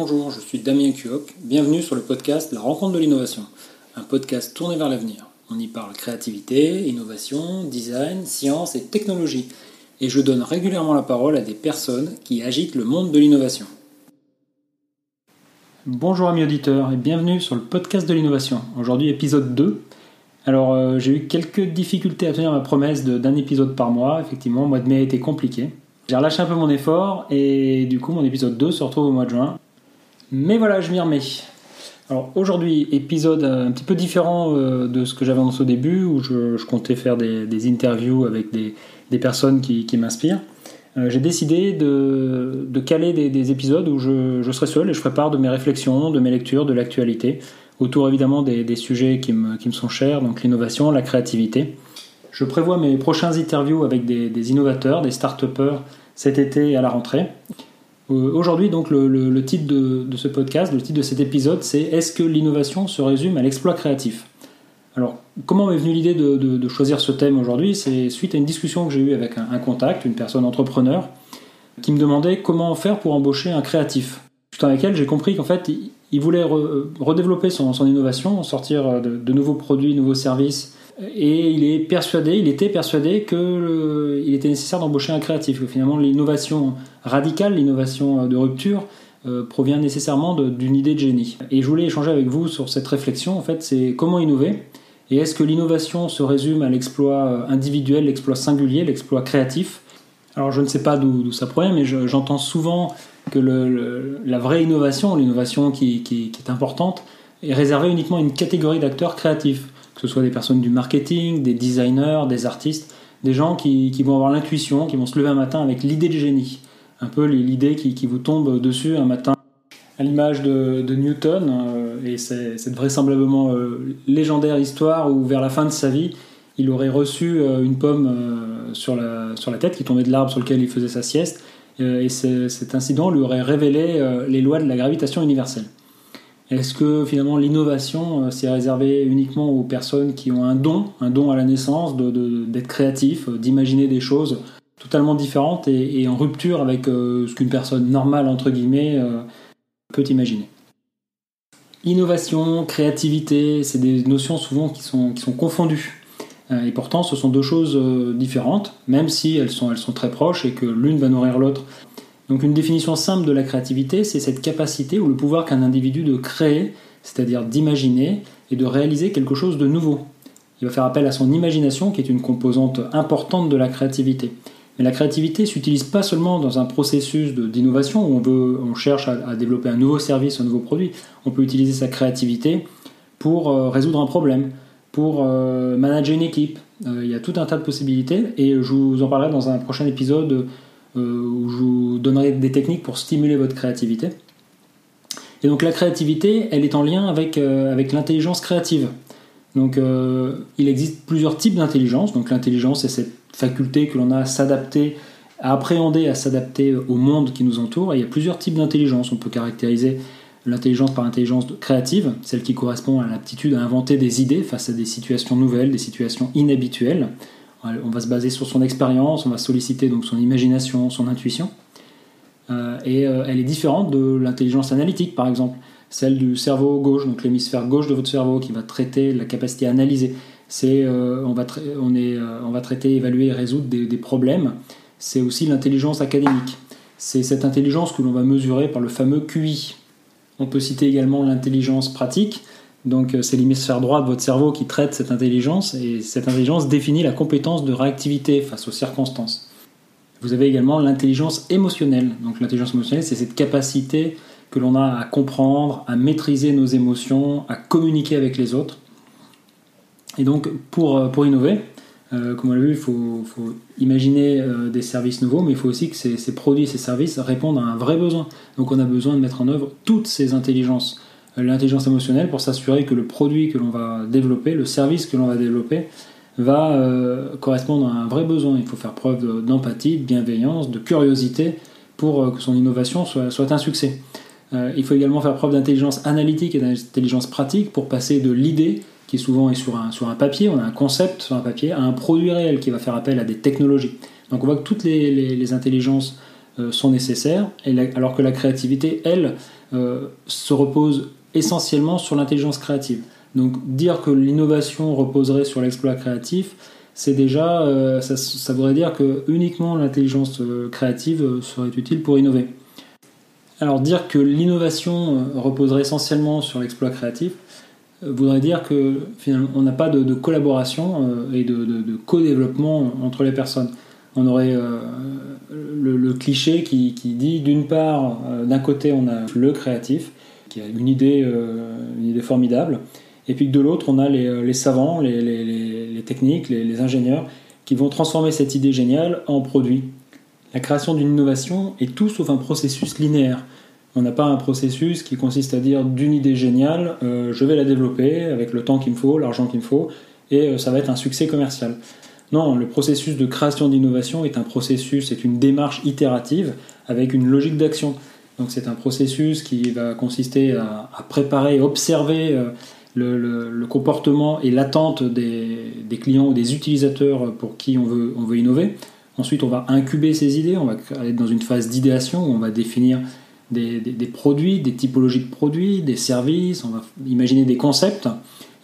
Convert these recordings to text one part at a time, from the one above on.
Bonjour, je suis Damien Cuoc. Bienvenue sur le podcast La rencontre de l'innovation, un podcast tourné vers l'avenir. On y parle créativité, innovation, design, science et technologie. Et je donne régulièrement la parole à des personnes qui agitent le monde de l'innovation. Bonjour amis auditeurs et bienvenue sur le podcast de l'innovation. Aujourd'hui épisode 2. Alors euh, j'ai eu quelques difficultés à tenir ma promesse d'un épisode par mois. Effectivement, le mois de mai a été compliqué. J'ai relâché un peu mon effort et du coup mon épisode 2 se retrouve au mois de juin. Mais voilà, je m'y remets. Alors aujourd'hui, épisode un petit peu différent euh, de ce que j'avais annoncé au début, où je, comptais faire des, interviews avec des, personnes qui, m'inspirent. Euh, j'ai décidé de, caler des, épisodes où je, serai seul et je ferai part de mes réflexions, de mes lectures, de l'actualité, autour évidemment des, sujets qui me, qui me, sont chers, donc l'innovation, la créativité. Je prévois mes prochains interviews avec des, innovateurs, des start-upers cet été à la rentrée. Euh, aujourd'hui, donc, le, titre de, ce podcast, le titre de cet épisode, c'est Est-ce que l'innovation se résume à l'exploit créatif? Alors, comment m'est venue l'idée de, choisir ce thème aujourd'hui? C'est suite à une discussion que j'ai eue avec un, contact, une personne entrepreneur, qui me demandait comment faire pour embaucher un créatif. Tout avec elle, j'ai compris qu'en fait, il voulait redévelopper son, innovation, sortir de, de nouveaux produits, nouveaux services et il est persuadé, il était persuadé qu'il était nécessaire d'embaucher un créatif. Que finalement, l'innovation radicale, l'innovation de rupture, euh, provient nécessairement d'une idée de génie. Et je voulais échanger avec vous sur cette réflexion. En fait, c'est comment innover et est-ce que l'innovation se résume à l'exploit euh, individuel, l'exploit singulier, l'exploit créatif? Alors, je ne sais pas d'où ça provient, mais j'entends souvent que la vraie innovation, l'innovation qui est importante, est réservée uniquement à une catégorie d'acteurs créatifs que ce soit des personnes du marketing, des designers, des artistes, des gens qui, vont avoir l'intuition, qui vont se lever un matin avec l'idée de génie, un peu l'idée qui, vous tombe dessus un matin. À l'image de, Newton, euh, et cette vraisemblablement euh, légendaire histoire où vers la fin de sa vie, il aurait reçu euh, une pomme sur, la, sur la tête qui tombait de l'arbre sur lequel il faisait sa sieste, et cet incident lui aurait révélé les lois de la gravitation universelle. Est-ce que finalement l'innovation euh, c'est réservé uniquement aux personnes qui ont un don, un don à la naissance, d'être créatif, euh, d'imaginer des choses totalement différentes et, en rupture avec euh, ce qu'une personne normale entre guillemets peut imaginer? Innovation, créativité, c'est des notions souvent qui sont, confondues. Et pourtant, ce sont deux choses différentes, même si elles sont très proches et que l'une va nourrir l'autre. Donc une définition simple de la créativité, c'est cette capacité ou le pouvoir qu'un individu de créer, c'est-à-dire d'imaginer et de réaliser quelque chose de nouveau. Il va faire appel à son imagination qui est une composante importante de la créativité. Mais la créativité s'utilise pas seulement dans un processus d'innovation où on, veut, on cherche à, développer un nouveau service, un nouveau produit. On peut utiliser sa créativité pour euh, résoudre un problème, pour euh, manager une équipe. Euh, il y a tout un tas de possibilités et je vous en parlerai dans un prochain épisode où je vous donnerai des techniques pour stimuler votre créativité. Et donc la créativité, elle est en lien avec, euh, avec l'intelligence créative. Donc euh, il existe plusieurs types d'intelligence. Donc l'intelligence, c'est cette faculté que l'on a à s'adapter, à appréhender, à s'adapter au monde qui nous entoure. Et il y a plusieurs types d'intelligence. On peut caractériser l'intelligence par intelligence créative, celle qui correspond à l'aptitude à inventer des idées face à des situations nouvelles, des situations inhabituelles. On va se baser sur son expérience, on va solliciter donc son imagination, son intuition. Euh, et euh, elle est différente de l'intelligence analytique, par exemple, celle du cerveau gauche, donc l'hémisphère gauche de votre cerveau qui va traiter la capacité à analyser. Euh, on, va on, est, on va traiter, évaluer et résoudre des, des problèmes. C'est aussi l'intelligence académique. C'est cette intelligence que l'on va mesurer par le fameux QI. On peut citer également l'intelligence pratique, donc euh, c'est l'hémisphère droit de votre cerveau qui traite cette intelligence et cette intelligence définit la compétence de réactivité face aux circonstances. Vous avez également l'intelligence émotionnelle. Donc l'intelligence émotionnelle, c'est cette capacité que l'on a à comprendre, à maîtriser nos émotions, à communiquer avec les autres. Et donc pour, euh, pour innover, euh, comme on l'a vu, il faut, imaginer des services nouveaux, mais il faut aussi que ces, ces produits, ces services répondent à un vrai besoin. Donc on a besoin de mettre en œuvre toutes ces intelligences l'intelligence émotionnelle pour s'assurer que le produit que l'on va développer, le service que l'on va développer, va euh, correspondre à un vrai besoin. Il faut faire preuve d'empathie, de bienveillance, de curiosité pour euh, que son innovation soit, un succès. Euh, il faut également faire preuve d'intelligence analytique et d'intelligence pratique pour passer de l'idée, qui souvent est sur un, sur un papier, on a un concept sur un papier, à un produit réel qui va faire appel à des technologies. Donc on voit que toutes les, intelligences sont nécessaires, alors que la créativité, elle, se repose essentiellement sur l'intelligence créative. Donc dire que l'innovation reposerait sur l'exploit créatif, c'est déjà, ça, ça, voudrait dire que uniquement l'intelligence créative serait utile pour innover. Alors dire que l'innovation euh, reposerait essentiellement sur l'exploit créatif euh, voudrait dire que finalement on n'a pas de, collaboration euh, et de, co-développement entre les personnes. On aurait le, cliché qui, dit d'une part, d'un côté on a le créatif qui a une idée, une idée formidable, et puis de l'autre on a les, savants, les, techniques, les ingénieurs qui vont transformer cette idée géniale en produit la création d'une innovation est tout sauf un processus linéaire. On n'a pas un processus qui consiste à dire d'une idée géniale, euh, je vais la développer avec le temps qu'il me faut, l'argent qu'il me faut, et euh, ça va être un succès commercial. Non, le processus de création d'innovation est un processus, c'est une démarche itérative avec une logique d'action. Donc c'est un processus qui va consister à, préparer, observer euh, le, comportement et l'attente des, clients ou des utilisateurs pour qui on veut, on veut innover. Ensuite, on va incuber ces idées, on va aller dans une phase d'idéation où on va définir des, produits, des typologies de produits, des services, on va imaginer des concepts.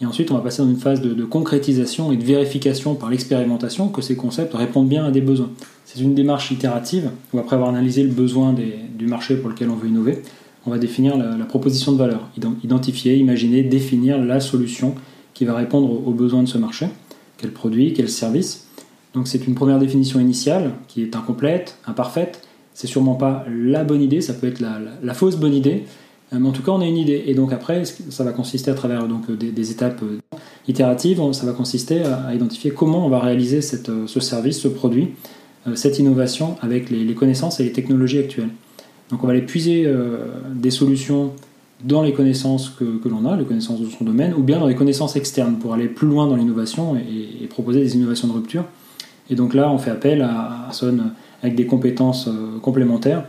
Et ensuite, on va passer dans une phase de, concrétisation et de vérification par l'expérimentation que ces concepts répondent bien à des besoins. C'est une démarche itérative où, après avoir analysé le besoin du marché pour lequel on veut innover, on va définir la, proposition de valeur, identifier, imaginer, définir la solution qui va répondre aux besoins de ce marché. Quel produit, quel service donc c'est une première définition initiale qui est incomplète, imparfaite. C'est sûrement pas la bonne idée, ça peut être la, fausse bonne idée, euh, mais en tout cas on a une idée. Et donc après, ça va consister à travers donc, des, étapes euh, itératives, ça va consister à, identifier comment on va réaliser euh, ce service, ce produit, cette innovation avec les, connaissances et les technologies actuelles. Donc on va aller puiser des solutions dans les connaissances que, l'on a, les connaissances de son domaine, ou bien dans les connaissances externes pour aller plus loin dans l'innovation et proposer des innovations de rupture. Et donc là, on fait appel à, Son avec des compétences euh, complémentaires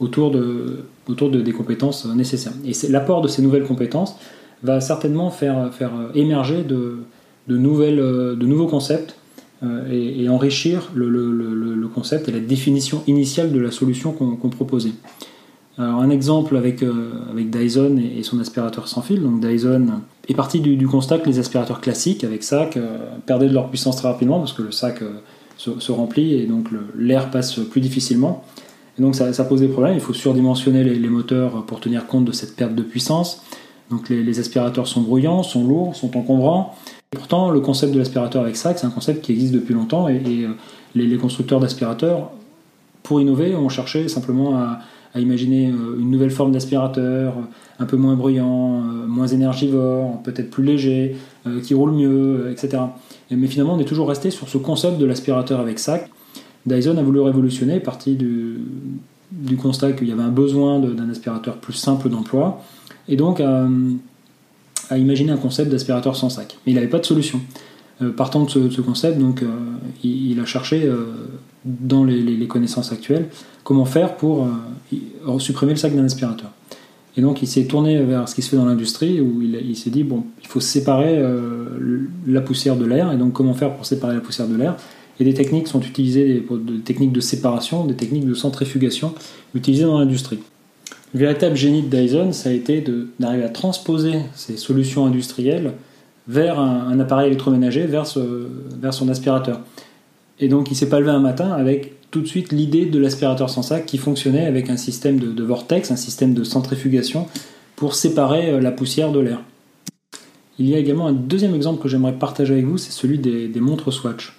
autour, de, autour de, des compétences nécessaires. Et l'apport de ces nouvelles compétences va certainement faire, faire émerger de, de, nouvelles, de nouveaux concepts euh, et, enrichir le, concept et la définition initiale de la solution qu'on proposait. Un exemple avec, euh, avec Dyson et, son aspirateur sans fil. Donc Dyson est parti du, constat que les aspirateurs classiques avec sac perdaient de leur puissance très rapidement parce que le sac se, remplit et donc l'air passe plus difficilement. Et donc ça, pose des problèmes, il faut surdimensionner les, moteurs pour tenir compte de cette perte de puissance. Donc les, aspirateurs sont bruyants, sont lourds, sont encombrants. Pourtant, le concept de l'aspirateur avec sac, c'est un concept qui existe depuis longtemps et, euh, les, constructeurs d'aspirateurs, pour innover, ont cherché simplement à, imaginer euh, une nouvelle forme d'aspirateur, un peu moins bruyant, euh, moins énergivore, peut-être plus léger, qui roule mieux, etc. Mais finalement, on est toujours resté sur ce concept de l'aspirateur avec sac. Dyson a voulu révolutionner, parti du, constat qu'il y avait un besoin d'un aspirateur plus simple d'emploi, et donc imaginé un concept d'aspirateur sans sac. Mais il n'avait pas de solution. Euh, partant de ce, concept, donc, euh, il, a cherché euh, dans les, connaissances actuelles comment faire pour supprimer le sac d'un aspirateur. Et donc il s'est tourné vers ce qui se fait dans l'industrie où il, s'est dit bon, il faut séparer la poussière de l'air. Et donc comment faire pour séparer la poussière de l'air Et des techniques sont utilisées, des, techniques de séparation, des techniques de centrifugation utilisées dans l'industrie. Le véritable génie de Dyson, ça a été d'arriver à transposer ces solutions industrielles vers un, appareil électroménager, vers, son aspirateur. Et donc il s'est pas levé un matin avec tout de suite l'idée de l'aspirateur sans sac qui fonctionnait avec un système de, vortex, un système de centrifugation pour séparer euh, la poussière de l'air. Il y a également un deuxième exemple que j'aimerais partager avec vous, c'est celui des, montres Swatch.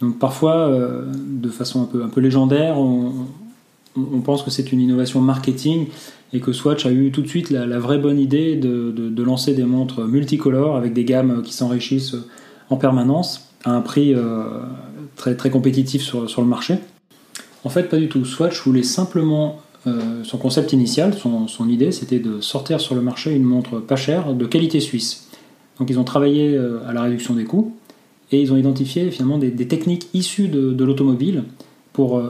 Donc parfois, euh, de façon un peu, un peu légendaire, on, pense que c'est une innovation marketing et que Swatch a eu tout de suite la, vraie bonne idée de, lancer des montres multicolores avec des gammes qui s'enrichissent en permanence à un prix euh, très, compétitif sur, le marché. En fait, pas du tout. Swatch voulait simplement. Euh, son concept initial, son, idée, c'était de sortir sur le marché une montre pas chère de qualité suisse. Donc ils ont travaillé euh, à la réduction des coûts et ils ont identifié finalement des, techniques issues de, l'automobile pour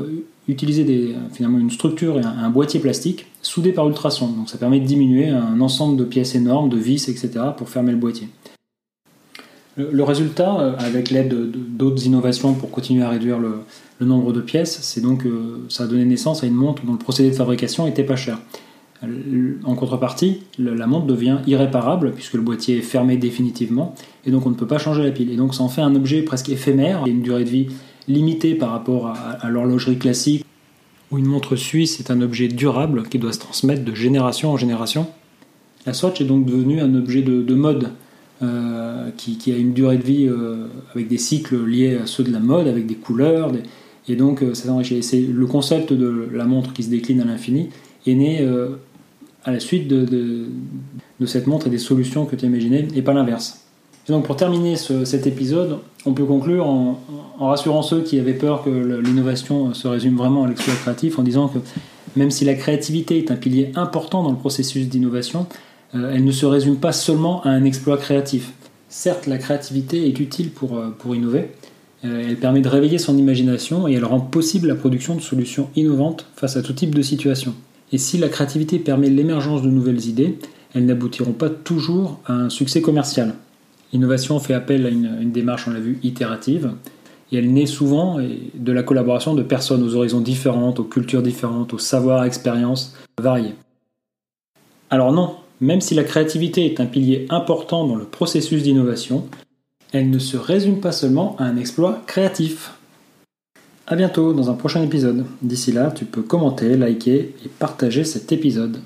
utiliser des, finalement une structure et un, boîtier plastique soudé par ultrasons. Donc ça permet de diminuer un ensemble de pièces énormes, de vis, etc. pour fermer le boîtier. Le, résultat, avec l'aide d'autres innovations pour continuer à réduire le, le nombre de pièces, c'est donc euh, ça a donné naissance à une montre dont le procédé de fabrication était pas cher. En contrepartie, la montre devient irréparable puisque le boîtier est fermé définitivement et donc on ne peut pas changer la pile. Et donc ça en fait un objet presque éphémère et une durée de vie limitée par rapport à, l'horlogerie classique où une montre suisse est un objet durable qui doit se transmettre de génération en génération. La Swatch est donc devenue un objet de, mode euh, qui, a une durée de vie euh, avec des cycles liés à ceux de la mode, avec des couleurs, et donc euh, C'est le concept de la montre qui se décline à l'infini est né à la suite de, cette montre et des solutions que tu imaginées, et pas l'inverse. Donc pour terminer cet épisode, on peut conclure en, rassurant ceux qui avaient peur que l'innovation se résume vraiment à l'exploit créatif, en disant que même si la créativité est un pilier important dans le processus d'innovation, euh, elle ne se résume pas seulement à un exploit créatif. Certes, la créativité est utile pour, euh, pour innover, euh, elle permet de réveiller son imagination et elle rend possible la production de solutions innovantes face à tout type de situation. Et si la créativité permet l'émergence de nouvelles idées, elles n'aboutiront pas toujours à un succès commercial. L'innovation fait appel à une, démarche, on l'a vu, itérative, et elle naît souvent de la collaboration de personnes aux horizons différentes, aux cultures différentes, aux savoirs, expériences variés. Alors non, même si la créativité est un pilier important dans le processus d'innovation, elle ne se résume pas seulement à un exploit créatif. A bientôt dans un prochain épisode. D'ici là, tu peux commenter, liker et partager cet épisode.